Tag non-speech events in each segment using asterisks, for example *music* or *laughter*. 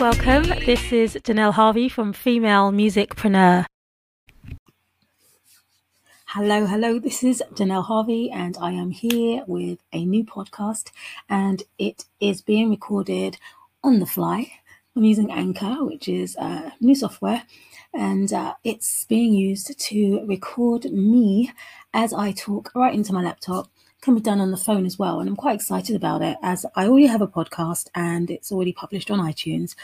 welcome. This is Danelle Harvey from Female Musicpreneur. Hello, hello. This is Danelle Harvey, and I am here with a new podcast, and it is being recorded on the fly. I'm using Anchor, which is uh, new software, and uh, it's being used to record me as I talk right into my laptop can be done on the phone as well. And I'm quite excited about it as I already have a podcast and it's already published on iTunes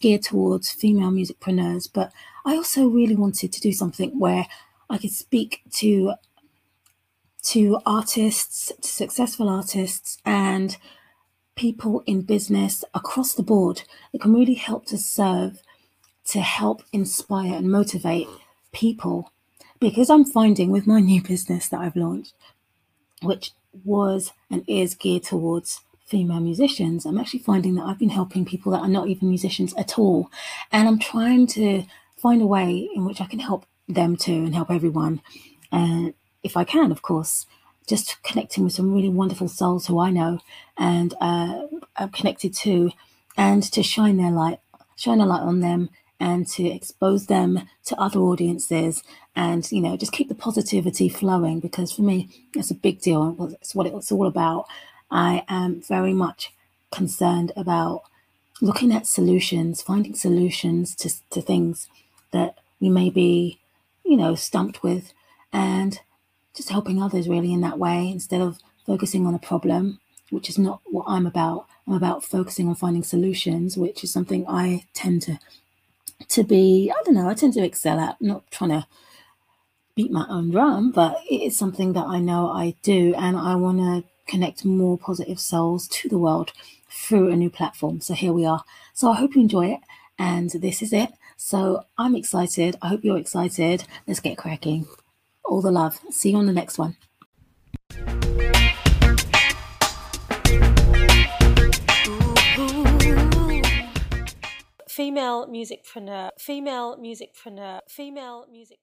geared towards female musicpreneurs. But I also really wanted to do something where I could speak to to artists, to successful artists and people in business across the board. It can really help to serve, to help inspire and motivate people. Because I'm finding with my new *laughs* business that I've launched, which was and is geared towards female musicians, I'm actually finding that I've been helping people that are not even musicians at all. And I'm trying to find a way in which I can help them too and help everyone. And if I can, of course, just connecting with some really wonderful souls who I know and uh, I'm connected to, and to shine their light, shine a light on them and to expose them to other audiences and you know just keep the positivity flowing because for me it's a big deal it's what it's all about. I am very much concerned about looking at solutions finding solutions to, to things that we may be you know stumped with and just helping others really in that way instead of focusing on a problem which is not what i'm about. I'm about focusing on finding solutions which is something i tend to to be, I don't know, I tend to excel at, not trying to beat my own drum, but it is something that I know I do, and I want to connect more positive souls to the world through a new platform. So here we are. So I hope you enjoy it, and this is it. So I'm excited. I hope you're excited. Let's get cracking. All the love. See you on the next one. Female musicpreneur, female musicpreneur, female music.